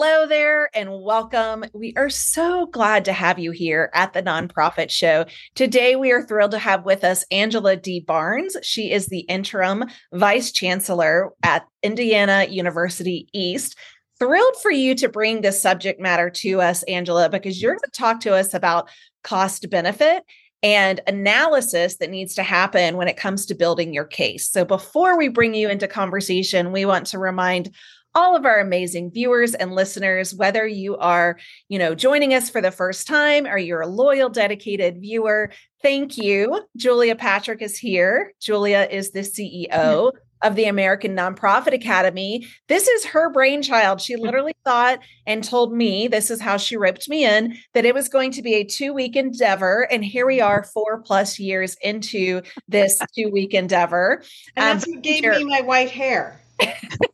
Hello there and welcome. We are so glad to have you here at the Nonprofit Show. Today, we are thrilled to have with us Angela D. Barnes. She is the interim vice chancellor at Indiana University East. Thrilled for you to bring this subject matter to us, Angela, because you're going to talk to us about cost benefit and analysis that needs to happen when it comes to building your case. So, before we bring you into conversation, we want to remind all of our amazing viewers and listeners whether you are you know joining us for the first time or you're a loyal dedicated viewer thank you julia patrick is here julia is the ceo of the American Nonprofit Academy. This is her brainchild. She literally thought and told me, this is how she roped me in, that it was going to be a two week endeavor. And here we are, four plus years into this two week endeavor. And that's um, what gave me my white hair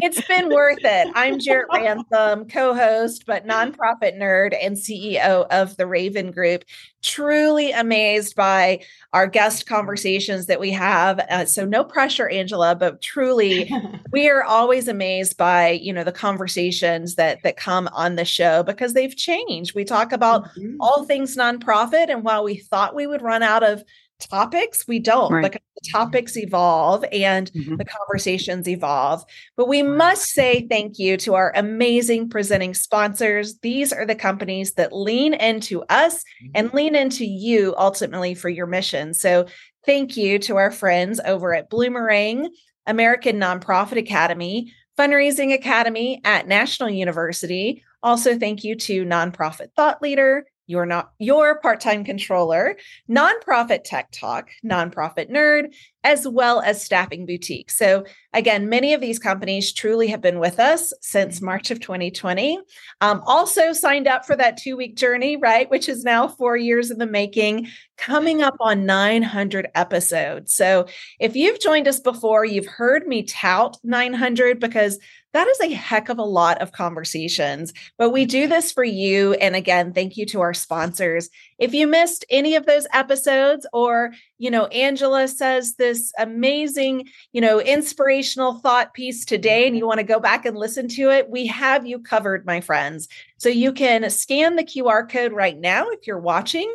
it's been worth it. I'm Jarrett Ransom, co host, but nonprofit nerd and CEO of the Raven Group. Truly amazed by our guest conversations that we have. Uh, so, no pressure, Angela, but truly, we are always amazed by you know the conversations that that come on the show because they've changed. We talk about mm-hmm. all things nonprofit, and while we thought we would run out of topics we don't right. because the topics evolve and mm-hmm. the conversations evolve but we must say thank you to our amazing presenting sponsors these are the companies that lean into us mm-hmm. and lean into you ultimately for your mission so thank you to our friends over at bloomerang american nonprofit academy fundraising academy at national university also thank you to nonprofit thought leader you're not your part-time controller, nonprofit tech talk, nonprofit nerd, as well as staffing boutique. So again, many of these companies truly have been with us since mm-hmm. March of 2020. Um, also signed up for that two-week journey, right, which is now four years in the making, coming up on 900 episodes. So if you've joined us before, you've heard me tout 900 because that is a heck of a lot of conversations. But we do this for you. And again, thank you to our sponsors. If you missed any of those episodes, or, you know, Angela says this amazing, you know, inspirational thought piece today, and you want to go back and listen to it, we have you covered, my friends. So you can scan the QR code right now if you're watching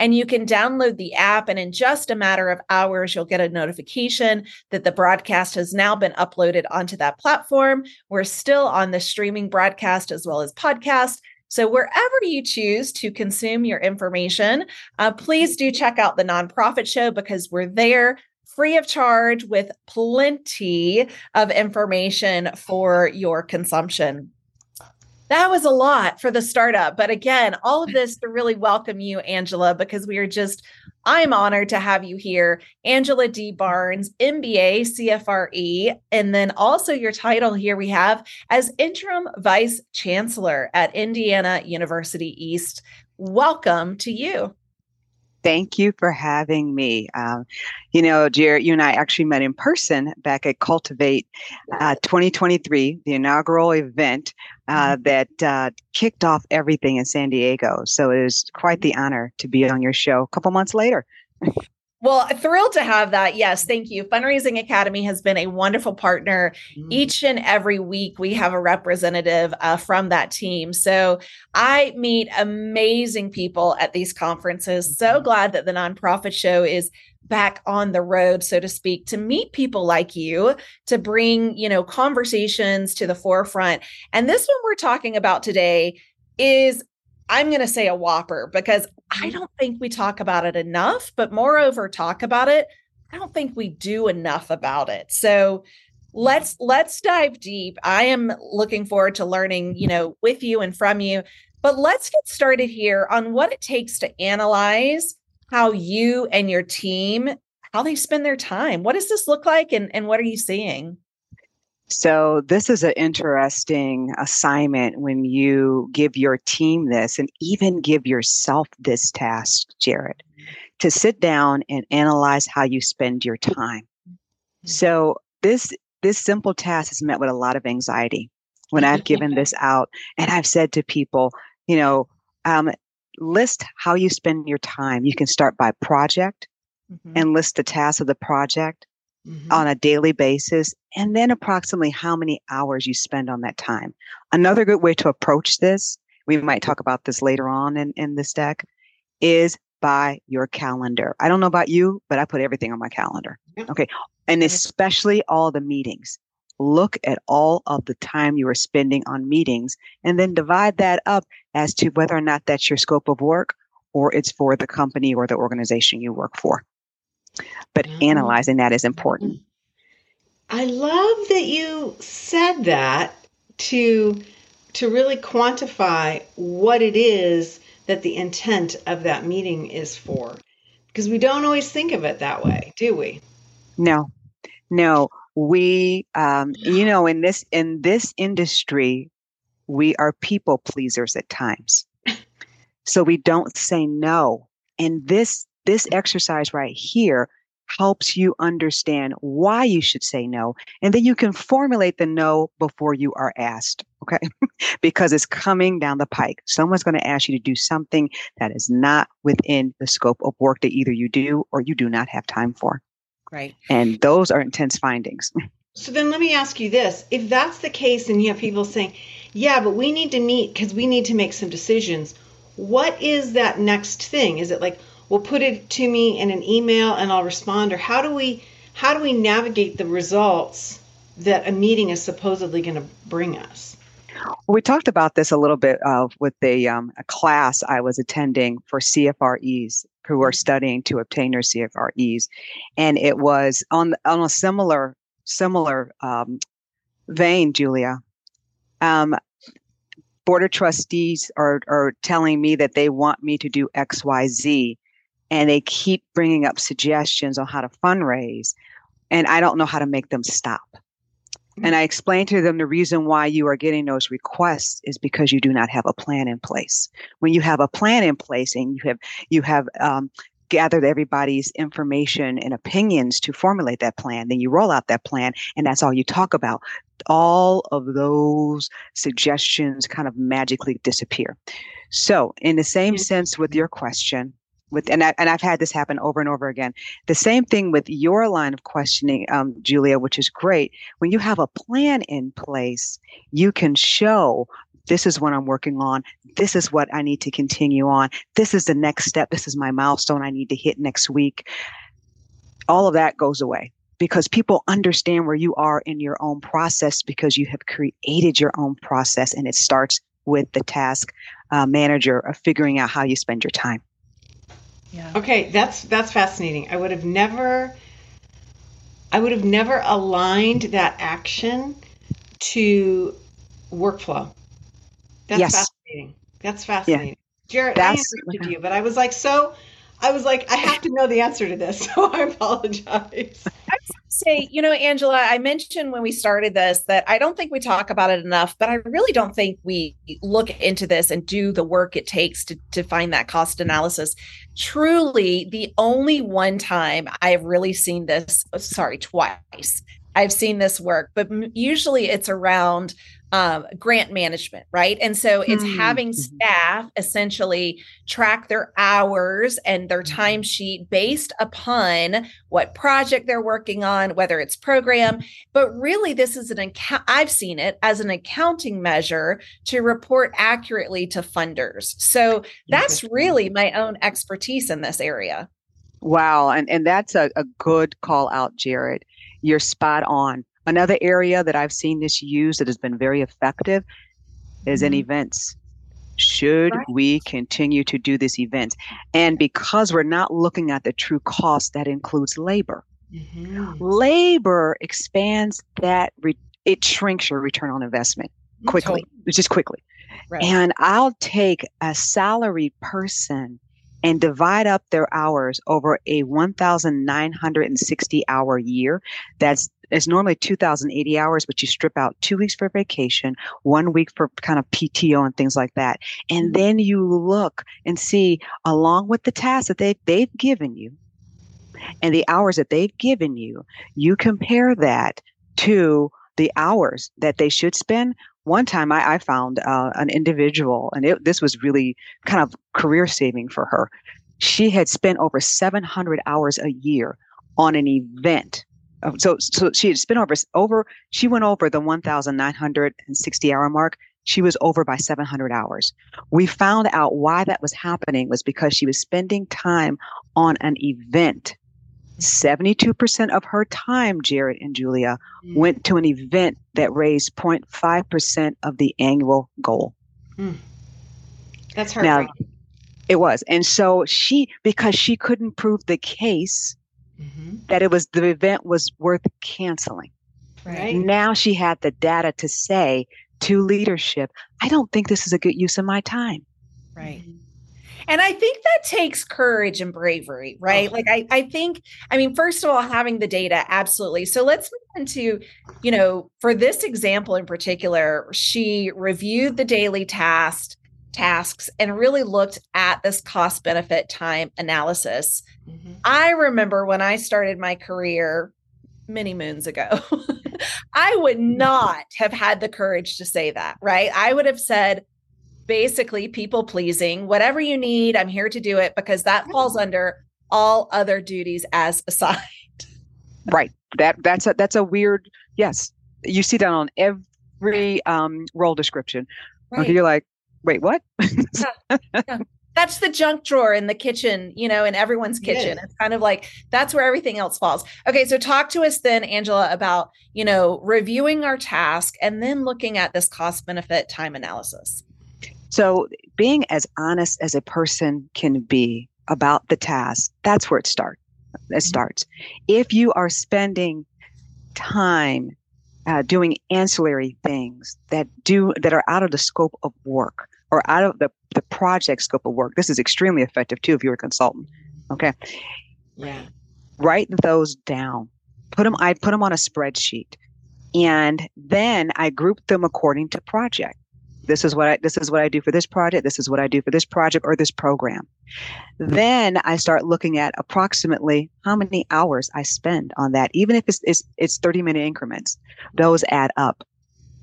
and you can download the app. And in just a matter of hours, you'll get a notification that the broadcast has now been uploaded onto that platform. We're still on the streaming broadcast as well as podcast. So, wherever you choose to consume your information, uh, please do check out the nonprofit show because we're there free of charge with plenty of information for your consumption that was a lot for the startup. But again, all of this to really welcome you, Angela, because we are just, I'm honored to have you here. Angela D. Barnes, MBA, CFRE, and then also your title here we have as interim vice chancellor at Indiana University East. Welcome to you. Thank you for having me. Um, you know, Jarrett, you and I actually met in person back at Cultivate uh, 2023, the inaugural event uh, mm-hmm. that uh, kicked off everything in San Diego. So it was quite the honor to be on your show a couple months later. Well, thrilled to have that. Yes, thank you. Fundraising Academy has been a wonderful partner. Mm. Each and every week, we have a representative uh, from that team. So I meet amazing people at these conferences. So mm-hmm. glad that the nonprofit show is back on the road so to speak to meet people like you to bring you know conversations to the forefront and this one we're talking about today is I'm going to say a whopper because I mm-hmm. don't think we talk about it enough, but moreover, talk about it. I don't think we do enough about it. So let's let's dive deep. I am looking forward to learning, you know, with you and from you. But let's get started here on what it takes to analyze how you and your team how they spend their time. What does this look like and, and what are you seeing? So, this is an interesting assignment when you give your team this and even give yourself this task, Jarrett, to sit down and analyze how you spend your time. So, this this simple task is met with a lot of anxiety when I've given this out and I've said to people, you know, um, list how you spend your time. You can start by project mm-hmm. and list the tasks of the project mm-hmm. on a daily basis, and then approximately how many hours you spend on that time. Another good way to approach this, we might talk about this later on in, in this deck, is by your calendar. I don't know about you, but I put everything on my calendar. Okay. And especially all the meetings. Look at all of the time you are spending on meetings and then divide that up as to whether or not that's your scope of work or it's for the company or the organization you work for. But analyzing that is important. I love that you said that to to really quantify what it is that the intent of that meeting is for. Because we don't always think of it that way, do we? No. No. We um, you know in this in this industry we are people pleasers at times. So we don't say no. And this this exercise right here helps you understand why you should say no. And then you can formulate the no before you are asked. Okay. because it's coming down the pike. Someone's going to ask you to do something that is not within the scope of work that either you do or you do not have time for. Right. And those are intense findings. So then let me ask you this. If that's the case and you have people saying, yeah, but we need to meet because we need to make some decisions, what is that next thing? Is it like, well, put it to me in an email and I'll respond? Or how do we how do we navigate the results that a meeting is supposedly going to bring us? We talked about this a little bit uh, with the um, a class I was attending for CFREs who are mm-hmm. studying to obtain their CFREs, and it was on on a similar similar um, vein, Julia. Um, board of trustees are are telling me that they want me to do X, Y, Z, and they keep bringing up suggestions on how to fundraise, and I don't know how to make them stop. And I explained to them the reason why you are getting those requests is because you do not have a plan in place. When you have a plan in place and you have you have um, gathered everybody's information and opinions to formulate that plan, then you roll out that plan, and that's all you talk about. All of those suggestions kind of magically disappear. So, in the same sense, with your question, with and, I, and I've had this happen over and over again. The same thing with your line of questioning, um, Julia, which is great. When you have a plan in place, you can show this is what I'm working on. This is what I need to continue on. This is the next step. This is my milestone I need to hit next week. All of that goes away because people understand where you are in your own process because you have created your own process and it starts with the task uh, manager of figuring out how you spend your time. Yeah. Okay, that's that's fascinating. I would have never I would have never aligned that action to workflow. That's yes. fascinating. That's fascinating. Yeah. Jarrett, that's, I answered you, but I was like so I was like, I have to know the answer to this, so I apologize. I say, you know, Angela, I mentioned when we started this that I don't think we talk about it enough, but I really don't think we look into this and do the work it takes to, to find that cost analysis. Truly, the only one time I've really seen this, sorry, twice, I've seen this work, but usually it's around um, grant management, right? And so it's mm-hmm. having staff essentially track their hours and their mm-hmm. timesheet based upon what project they're working on, whether it's program. But really, this is an account, I've seen it as an accounting measure to report accurately to funders. So that's really my own expertise in this area. Wow. And, and that's a, a good call out, Jarrett. You're spot on Another area that I've seen this used that has been very effective is in mm-hmm. events. Should right. we continue to do this event? And because we're not looking at the true cost, that includes labor. Mm-hmm. Labor expands that, re- it shrinks your return on investment mm, quickly, totally. just quickly. Right. And I'll take a salary person and divide up their hours over a 1,960 hour year. That's it's normally 2,080 hours, but you strip out two weeks for vacation, one week for kind of PTO and things like that. And mm-hmm. then you look and see, along with the tasks that they, they've given you and the hours that they've given you, you compare that to the hours that they should spend one time I, I found uh, an individual, and it, this was really kind of career saving for her. She had spent over 700 hours a year on an event so so she had spent over over she went over the 1960 hour mark. She was over by 700 hours. We found out why that was happening was because she was spending time on an event. 72% of her time jarrett and julia mm. went to an event that raised 0.5% of the annual goal. Mm. that's her now, it was. And so she because she couldn't prove the case mm-hmm. that it was the event was worth canceling. Right. Now she had the data to say to leadership, I don't think this is a good use of my time. Right. Mm-hmm. And I think that takes courage and bravery, right? Oh. Like I, I think, I mean, first of all, having the data, absolutely. So let's move into, you know, for this example in particular, she reviewed the daily task tasks and really looked at this cost benefit time analysis. Mm-hmm. I remember when I started my career many moons ago, I would not have had the courage to say that, right? I would have said, basically, people pleasing, whatever you need, I'm here to do it because that falls under all other duties as assigned. Right. That that's a that's a weird yes. You see that on every um role description. Right. Okay, you're like, wait, what? yeah, yeah. That's the junk drawer in the kitchen, you know, in everyone's kitchen. It's kind of like that's where everything else falls. Okay, so talk to us then, Angela, about, you know, reviewing our task and then looking at this cost benefit time analysis. So, being as honest as a person can be about the task, that's where it starts. It mm-hmm. starts. If you are spending time uh, doing ancillary things that do that are out of the scope of work or out of the, the project scope of work. This is extremely effective too if you're a consultant. Okay. Yeah. Write those down. Put them, I put them on a spreadsheet. And then I group them according to project. This is what I this is what I do for this project, this is what I do for this project or this program. Then I start looking at approximately how many hours I spend on that, even if it's it's, it's 30 minute increments. Those add up.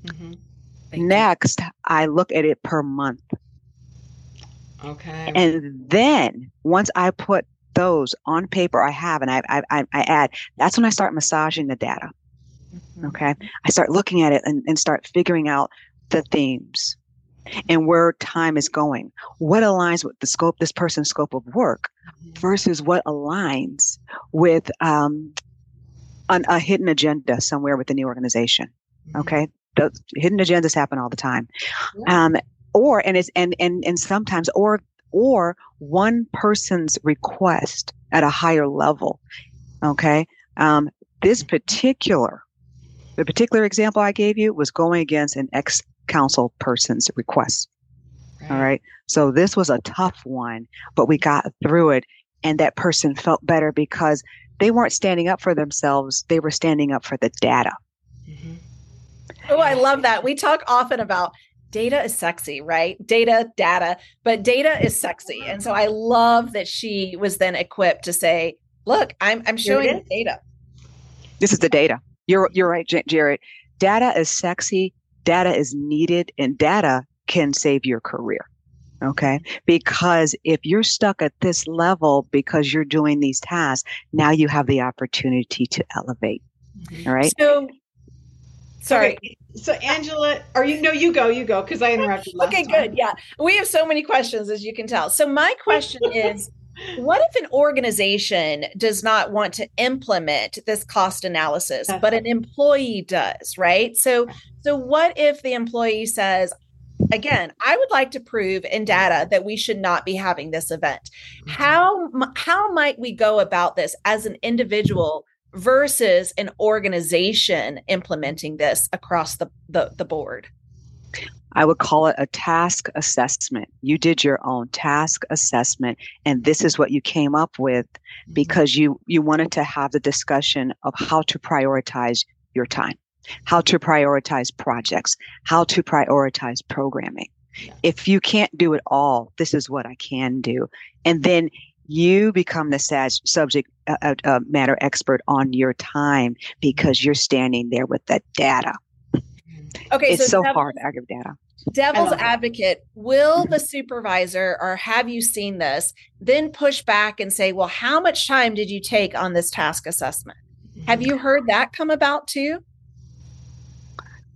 Mm-hmm. Next, I look at it per month. Okay. And then once I put those on paper, I have, and I, I, I, I add, that's when I start massaging the data. Mm-hmm. Okay. I start looking at it and, and start figuring out the themes and where time is going. What aligns with the scope, this person's scope of work mm-hmm. versus what aligns with um, an, a hidden agenda somewhere within the organization. Mm-hmm. Okay hidden agendas happen all the time. Um, or and it's and and and sometimes or or one person's request at a higher level. Okay. Um, this particular the particular example I gave you was going against an ex council person's request. Right. All right. So this was a tough one, but we got through it and that person felt better because they weren't standing up for themselves. They were standing up for the data. Mm-hmm. Oh, I love that. We talk often about data is sexy, right? Data, data, but data is sexy. And so I love that she was then equipped to say, look, I'm I'm showing the data. This is the data. You're you're right, Jarrett. Data is sexy, data is needed, and data can save your career. Okay. Because if you're stuck at this level because you're doing these tasks, now you have the opportunity to elevate. Mm-hmm. All right. So Sorry. Okay. So Angela, are you no, you go, you go, because I interrupted. okay, time. good. Yeah. We have so many questions, as you can tell. So my question is what if an organization does not want to implement this cost analysis, but an employee does, right? So so what if the employee says, again, I would like to prove in data that we should not be having this event. Mm-hmm. How how might we go about this as an individual versus an organization implementing this across the, the, the board? I would call it a task assessment. You did your own task assessment and this is what you came up with mm-hmm. because you you wanted to have the discussion of how to prioritize your time, how to prioritize projects, how to prioritize programming. If you can't do it all, this is what I can do. And then you become the subject uh, uh, matter expert on your time because you're standing there with the data. Okay, it's so, so hard to give data. Devil's advocate, will the supervisor or have you seen this then push back and say, well, how much time did you take on this task assessment? Have you heard that come about too?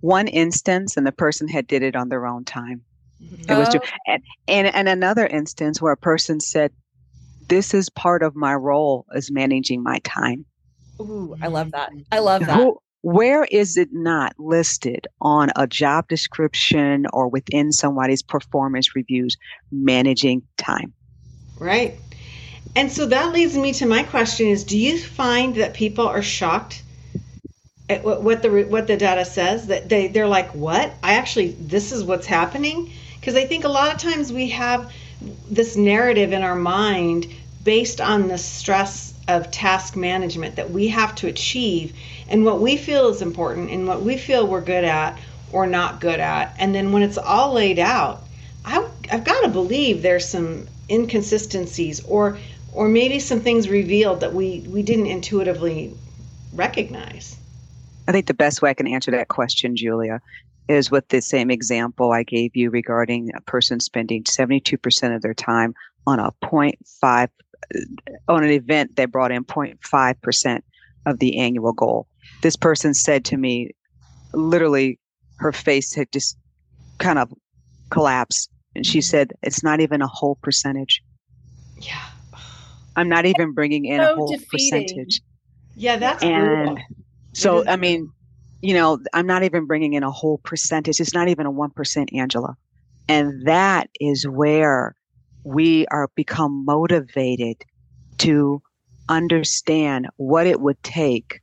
One instance, and the person had did it on their own time. It was, Oh. and, and and another instance where a person said, "This is part of my role as managing my time." Ooh, I love that. I love that. Who, where is it not listed on a job description or within somebody's performance reviews? Managing time. Right. And so that leads me to my question is do you find that people are shocked at what, the what the data says that they they're like what? I actually this is what's happening because I think a lot of times we have this narrative in our mind based on the stress of task management that we have to achieve and what we feel is important and what we feel we're good at or not good at. And then when it's all laid out, I, I've got to believe there's some inconsistencies or or maybe some things revealed that we we didn't intuitively recognize. I think the best way I can answer that question, Julia, is with the same example I gave you regarding a person spending 72% of their time on a 0.5 uh, on an event that brought in 0.5% of the annual goal. This person said to me, literally, her face had just kind of collapsed. And she said, It's not even a whole percentage. Yeah. I'm not even bringing in So a whole defeating. percentage. Yeah, that's And brutal. so, I mean, you know, I'm not even bringing in a whole percentage. It's not even a 1%, Angela. And that is where we are become motivated to understand what it would take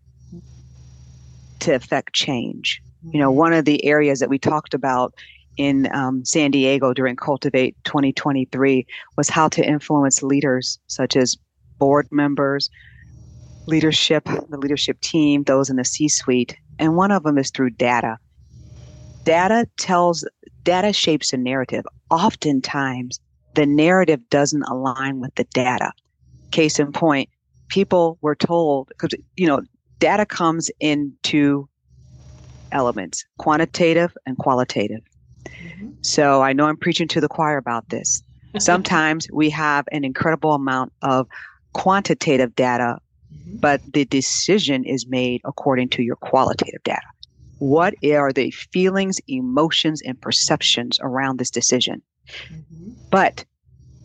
to affect change. You know, one of the areas that we talked about in um, San Diego during Cultivate 2023 was how to influence leaders such as board members, leadership, the leadership team, those in the C suite. And one of them is through data. Data tells, data shapes a narrative. Oftentimes, the narrative doesn't align with the data. Case in point, people were told, because, you know, data comes in two elements quantitative and qualitative. Mhm. So I know I'm preaching to the choir about this. Sometimes we have an incredible amount of quantitative data, Mhm. but the decision is made according to your qualitative data. What are the feelings, emotions, and perceptions around this decision? Mhm. But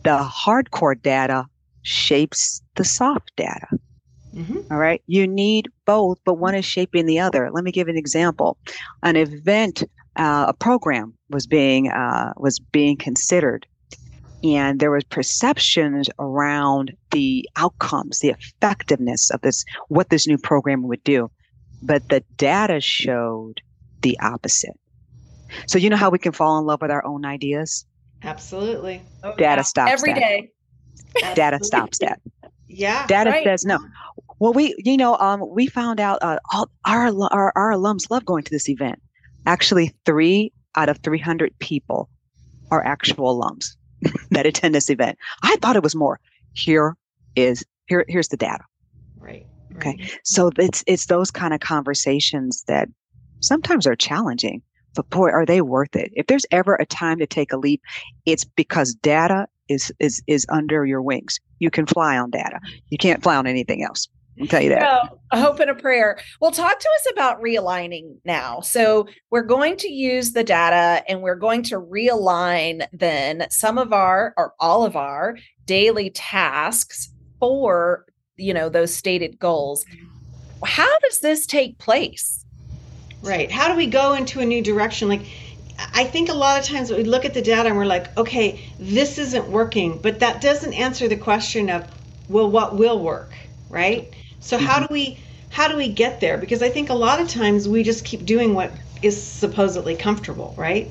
the hardcore data shapes the soft data. Mhm. All right. You need both, but one is shaping the other. Let me give an example. An event, uh, a program was being uh, was being considered, and there was perceptions around the outcomes, the effectiveness of this, what this new program would do, but the data showed the opposite. So you know how we can fall in love with our own ideas. Absolutely. Oh, Data stops every that. day. Data stops that. Yeah. Data Right. says no. Well, we, you know, um, we found out uh, all our, our our alums love going to this event. Actually, three out of three hundred people are actual alums that attend this event. I thought it was more. Here is here here's the data. Right. Okay. right. So it's it's those kind of conversations that sometimes are challenging, but boy, are they worth it. If there's ever a time to take a leap, it's because data is is is under your wings. You can fly on data. You can't fly on anything else. I'll tell you that. So, a hope and a prayer. Well, talk to us about realigning now. So, we're going to use the data and we're going to realign then some of our or all of our daily tasks for, you know, those stated goals. How does this take place? Right. How do we go into a new direction? Like, I think a lot of times we look at the data and we're like, okay, this isn't working, but that doesn't answer the question of, well, what will work, right? So how mm-hmm. do we how do we get there? Because I think a lot of times we just keep doing what is supposedly comfortable, right?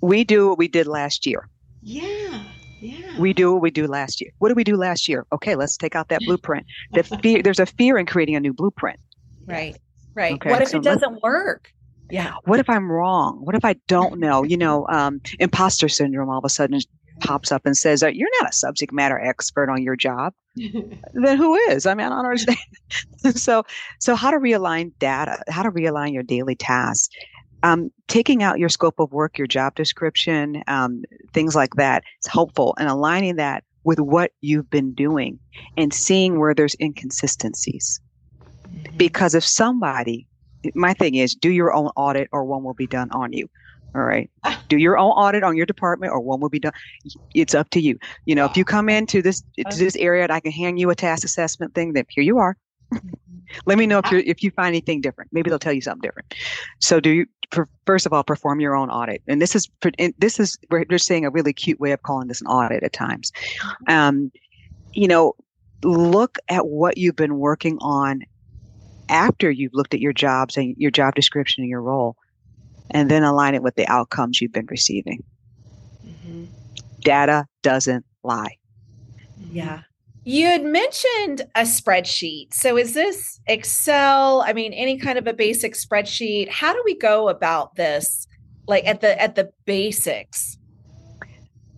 We do what we did last year. Yeah. Yeah. We do what we do last year. What did we do last year? Okay, let's take out that blueprint. The fear, there's a fear in creating a new blueprint. Right. Right. Okay, what if so it doesn't work? Yeah. What if I'm wrong? What if I don't know? You know, um, imposter syndrome all of a sudden pops up and says, "You're not a subject matter expert on your job." then who is? I mean, I don't understand. so, so how to realign data? How to realign your daily tasks? Um, taking out your scope of work, your job description, um, things like that. It's helpful, and aligning that with what you've been doing, and seeing where there's inconsistencies. Because if somebody, my thing is, do your own audit or one will be done on you. All right. Do your own audit on your department or one will be done. It's up to you. You know, if you come into this to this area and I can hand you a task assessment thing, then here you are. Let me know if you if you find anything different. Maybe they'll tell you something different. So do you first of all perform your own audit, and this is this is we're, we're saying a really cute way of calling this an audit at times. Mm-hmm. Um, you know, look at what you've been working on after you've looked at your jobs and your job description and your role, and then align it with the outcomes you've been receiving. Mm-hmm. Data doesn't lie. Yeah. You had mentioned a spreadsheet. So is this Excel? I mean, any kind of a basic spreadsheet? How do we go about this like at the at the basics?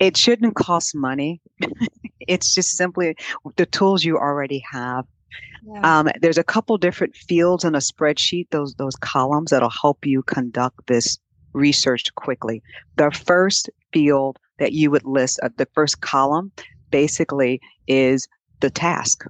It shouldn't cost money. it's just simply the tools you already have. Yeah. Um, there's a couple different fields in a spreadsheet, those those columns that'll help you conduct this research quickly. The first field that you would list, uh, the first column, basically is the task.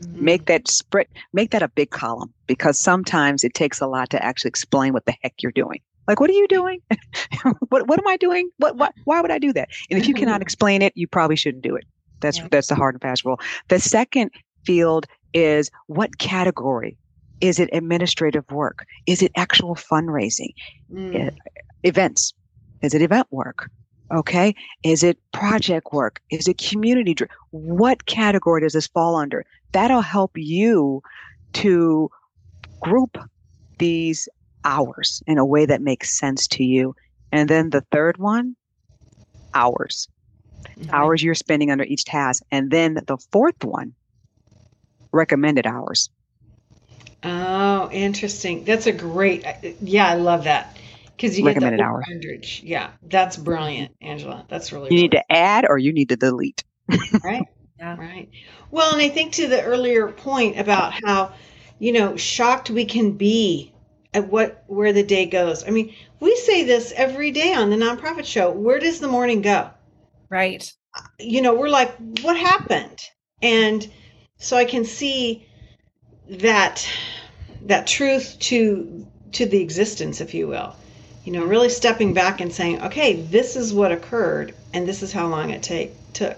Mm-hmm. Make that spread, make that a big column because sometimes it takes a lot to actually explain what the heck you're doing. Like, what are you doing? what what am I doing? What what why would I do that? And if you cannot explain it, you probably shouldn't do it. That's yeah. that's the hard and fast rule. The second field is what category? Is it administrative work? Is it actual fundraising? Mm. events? Is it event work? Okay. Is it project work? Is it community? Dr- what category does this fall under? That'll help you to group these hours in a way that makes sense to you. And then the third one, hours. Okay. Hours you're spending under each task. And then the fourth one, recommended hours. Oh, interesting. That's a great, yeah, I love that because you recommended get the hour. Hundred. Yeah, that's brilliant, Angela. That's really. You brilliant. need to add or you need to delete. right. Yeah. Right. Well, and I think to the earlier point about how, you know, shocked we can be at what where the day goes. I mean, we say this every day on the nonprofit show. Where does the morning go? Right. You know, we're like, what happened? And so I can see that that truth to to the existence, if you will you know, really stepping back and saying, okay, this is what occurred and this is how long it take took.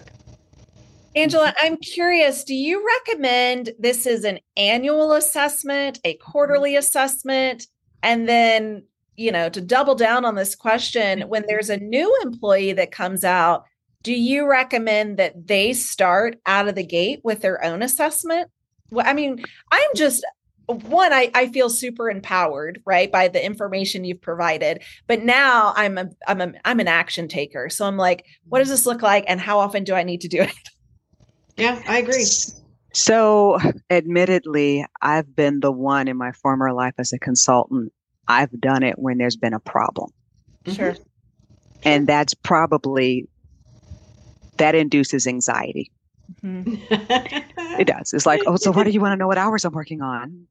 Angela, I'm curious, do you recommend this is an annual assessment, a quarterly assessment, and then, you know, to double down on this question, when there's a new employee that comes out, do you recommend that they start out of the gate with their own assessment? Well, I mean, I'm just one I, I feel super empowered right by the information you've provided but now i'm a i'm a i'm an action taker. So i'm like what does this look like and how often do i need to do it? Yeah i agree. So admittedly i've been the one in my former life as a consultant. I've done it when there's been a problem. Sure. Mm-hmm. And that's probably that induces anxiety Mm-hmm. it does. It's like, oh, so why do you want to know what hours I'm working on?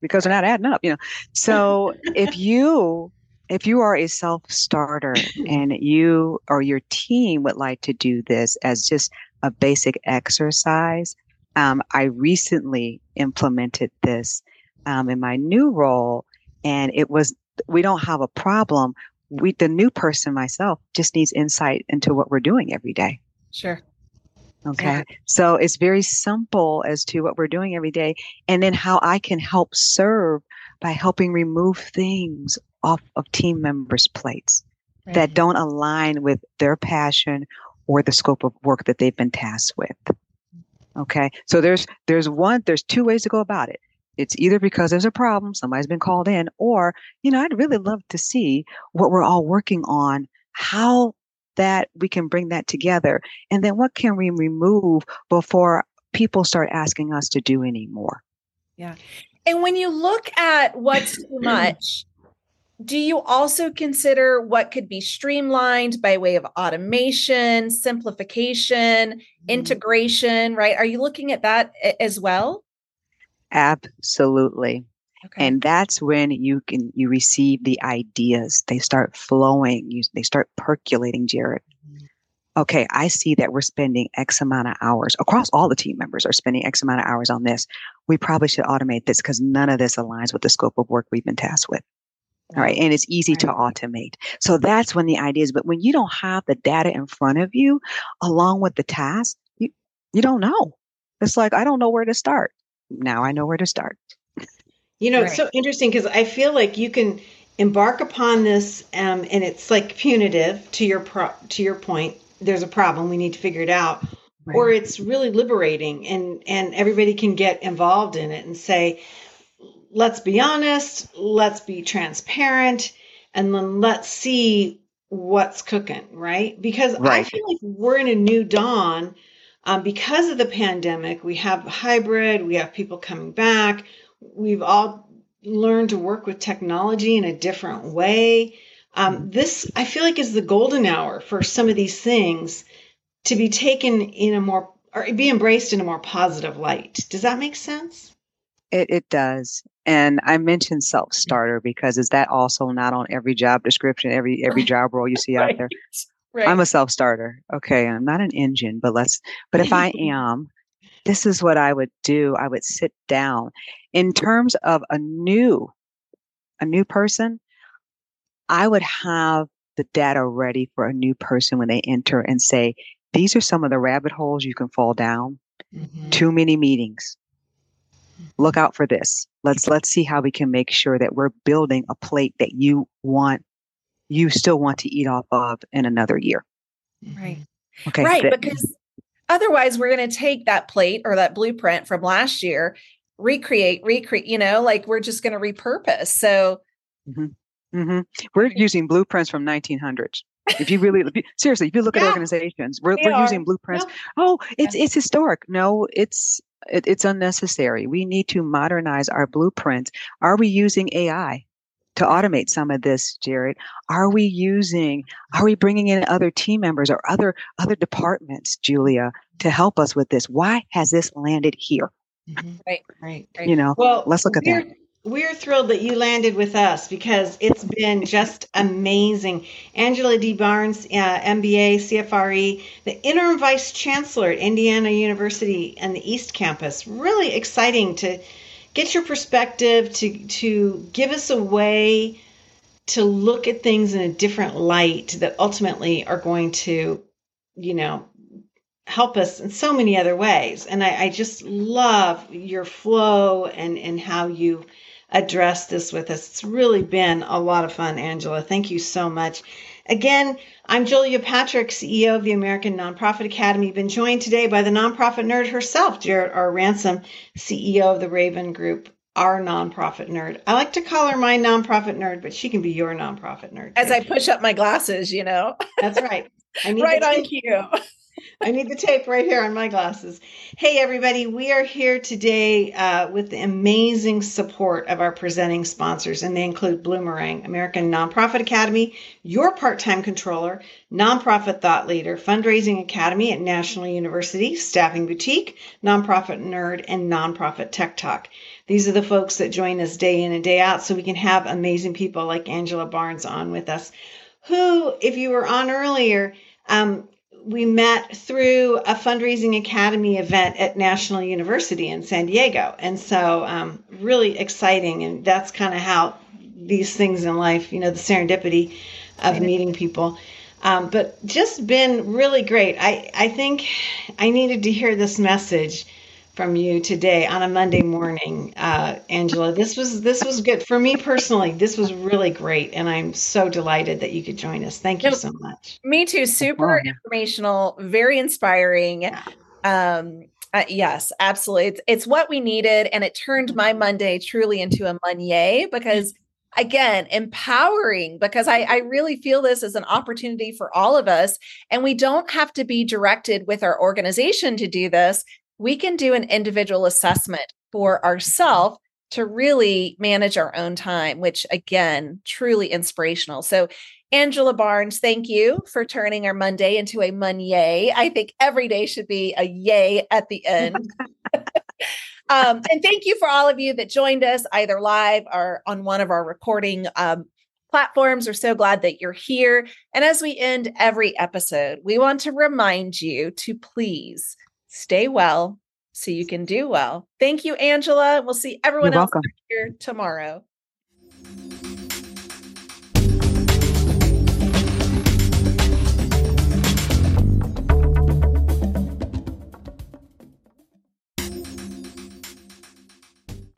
Because they're not adding up, you know. So if you if you are a self starter and you or your team would like to do this as just a basic exercise, um, I recently implemented this um, in my new role, and it was we don't have a problem. We the new person myself just needs insight into what we're doing every day. Sure. Okay. Yeah. So it's very simple as to what we're doing every day and then how I can help serve by helping remove things off of team members' plates right. that don't align with their passion or the scope of work that they've been tasked with. Okay. So there's there's one there's two ways to go about it. It's either because there's a problem, somebody's been called in, or, you know, I'd really love to see what we're all working on, how that we can bring that together. And then what can we remove before people start asking us to do anymore? Yeah. And when you look at what's too much do you also consider what could be streamlined by way of automation simplification mm-hmm. integration right? Are you looking at that as well? Absolutely Okay. And that's when you can you receive the ideas. They start flowing. You, they start percolating, Jarrett. Mm-hmm. okay, I see that we're spending X amount of hours across all the team members are spending X amount of hours on this. We probably should automate this because none of this aligns with the scope of work we've been tasked with. All right. And it's easy right. to automate. So that's when the ideas. But when you don't have the data in front of you along with the task, you, you don't know. It's like, I don't know where to start. Now I know where to start. You know, right. it's so interesting because I feel like you can embark upon this um, and it's like punitive to your pro- to your point there's a problem we need to figure it out right. or it's really liberating and and everybody can get involved in it and say let's be honest let's be transparent and then let's see what's cooking right because right. i feel like we're in a new dawn um, because of the pandemic we have hybrid we have people coming back we've all learned to work with technology in a different way um, this, I feel like, is the golden hour for some of these things to be taken in a more or be embraced in a more positive light. Does that make sense? It, it does. And I mentioned self starter because is that also not on every job description, every every job role you see right. out there? Right. I'm a self starter. Okay, I'm not an engine, but let's. But if I am, this is what I would do. I would sit down. In terms of a new, a new person, I would have the data ready for a new person when they enter and say, these are some of the rabbit holes you can fall down. Mm-hmm. Too many meetings. Look out for this. Let's let's see how we can make sure that we're building a plate that you want you still want to eat off of in another year. Right. Okay. Right, that, because otherwise we're going to take that plate or that blueprint from last year, recreate, recreate, you know, like we're just going to repurpose. So mm-hmm. Mm-hmm. We're using blueprints from 1900s. If you really if you, seriously, if you look yeah. at organizations, we're, we're using blueprints. Oh, it's yeah. it's historic. No, it's it, it's unnecessary. We need to modernize our blueprints. Are we using AI to automate some of this, Jarrett? Are we using? Are we bringing in other team members or other other departments, Julia, to help us with this? Why has this landed here? Mm-hmm. Right, right, right. You know, well, let's look at that we're thrilled that you landed with us because it's been just amazing. Angela D. Barnes, uh, MBA, CFRE, the interim vice chancellor at Indiana University and the East Campus. Really exciting to get your perspective, to, to give us a way to look at things in a different light that ultimately are going to, you know, help us in so many other ways. And I, I just love your flow and, and how you address this with us. It's really been a lot of fun, Angela. Thank you so much. Again, I'm Julia Patrick, CEO of the American Nonprofit Academy. Been joined today by the nonprofit nerd herself, Jarrett R. Ransom, CEO of the Raven Group, our nonprofit nerd. I like to call her my nonprofit nerd, but she can be your nonprofit nerd. As I push up my glasses, you know. That's right. I need right on cue. I need the tape right here on my glasses. Hey, everybody, we are here today uh, with the amazing support of our presenting sponsors, and they include Bloomerang, American Nonprofit Academy, Your Part Time Controller, Nonprofit Thought Leader, Fundraising Academy at National University, Staffing Boutique, Nonprofit Nerd, and Nonprofit Tech Talk. These are the folks that join us day in and day out so we can have amazing people like Angela Barnes on with us, who, if you were on earlier, um, we met through a fundraising academy event at National University in San Diego. And so, um, really exciting. And that's kind of how these things in life, you know, the serendipity of meeting people. Um, but just been really great. I, I think I needed to hear this message from you today on a Monday morning, uh, Angela. This was this was good for me personally. This was really great, and I'm so delighted that you could join us. Thank you so much. Me too. Super informational, very inspiring. Yeah. Um, uh, yes, absolutely. It's, it's what we needed, and it turned my Monday truly into a Monday because again empowering because I, I really feel this as an opportunity for all of us and we don't have to be directed with our organization to do this we can do an individual assessment for ourselves to really manage our own time, which again, truly inspirational. So, Angela Barnes, thank you for turning our Monday into a Monday. I think every day should be a yay at the end. um, and thank you for all of you that joined us either live or on one of our recording um, platforms. We're so glad that you're here. And as we end every episode, we want to remind you to please stay well so you can do well. Thank you, Angela. We'll see everyone You're else here tomorrow.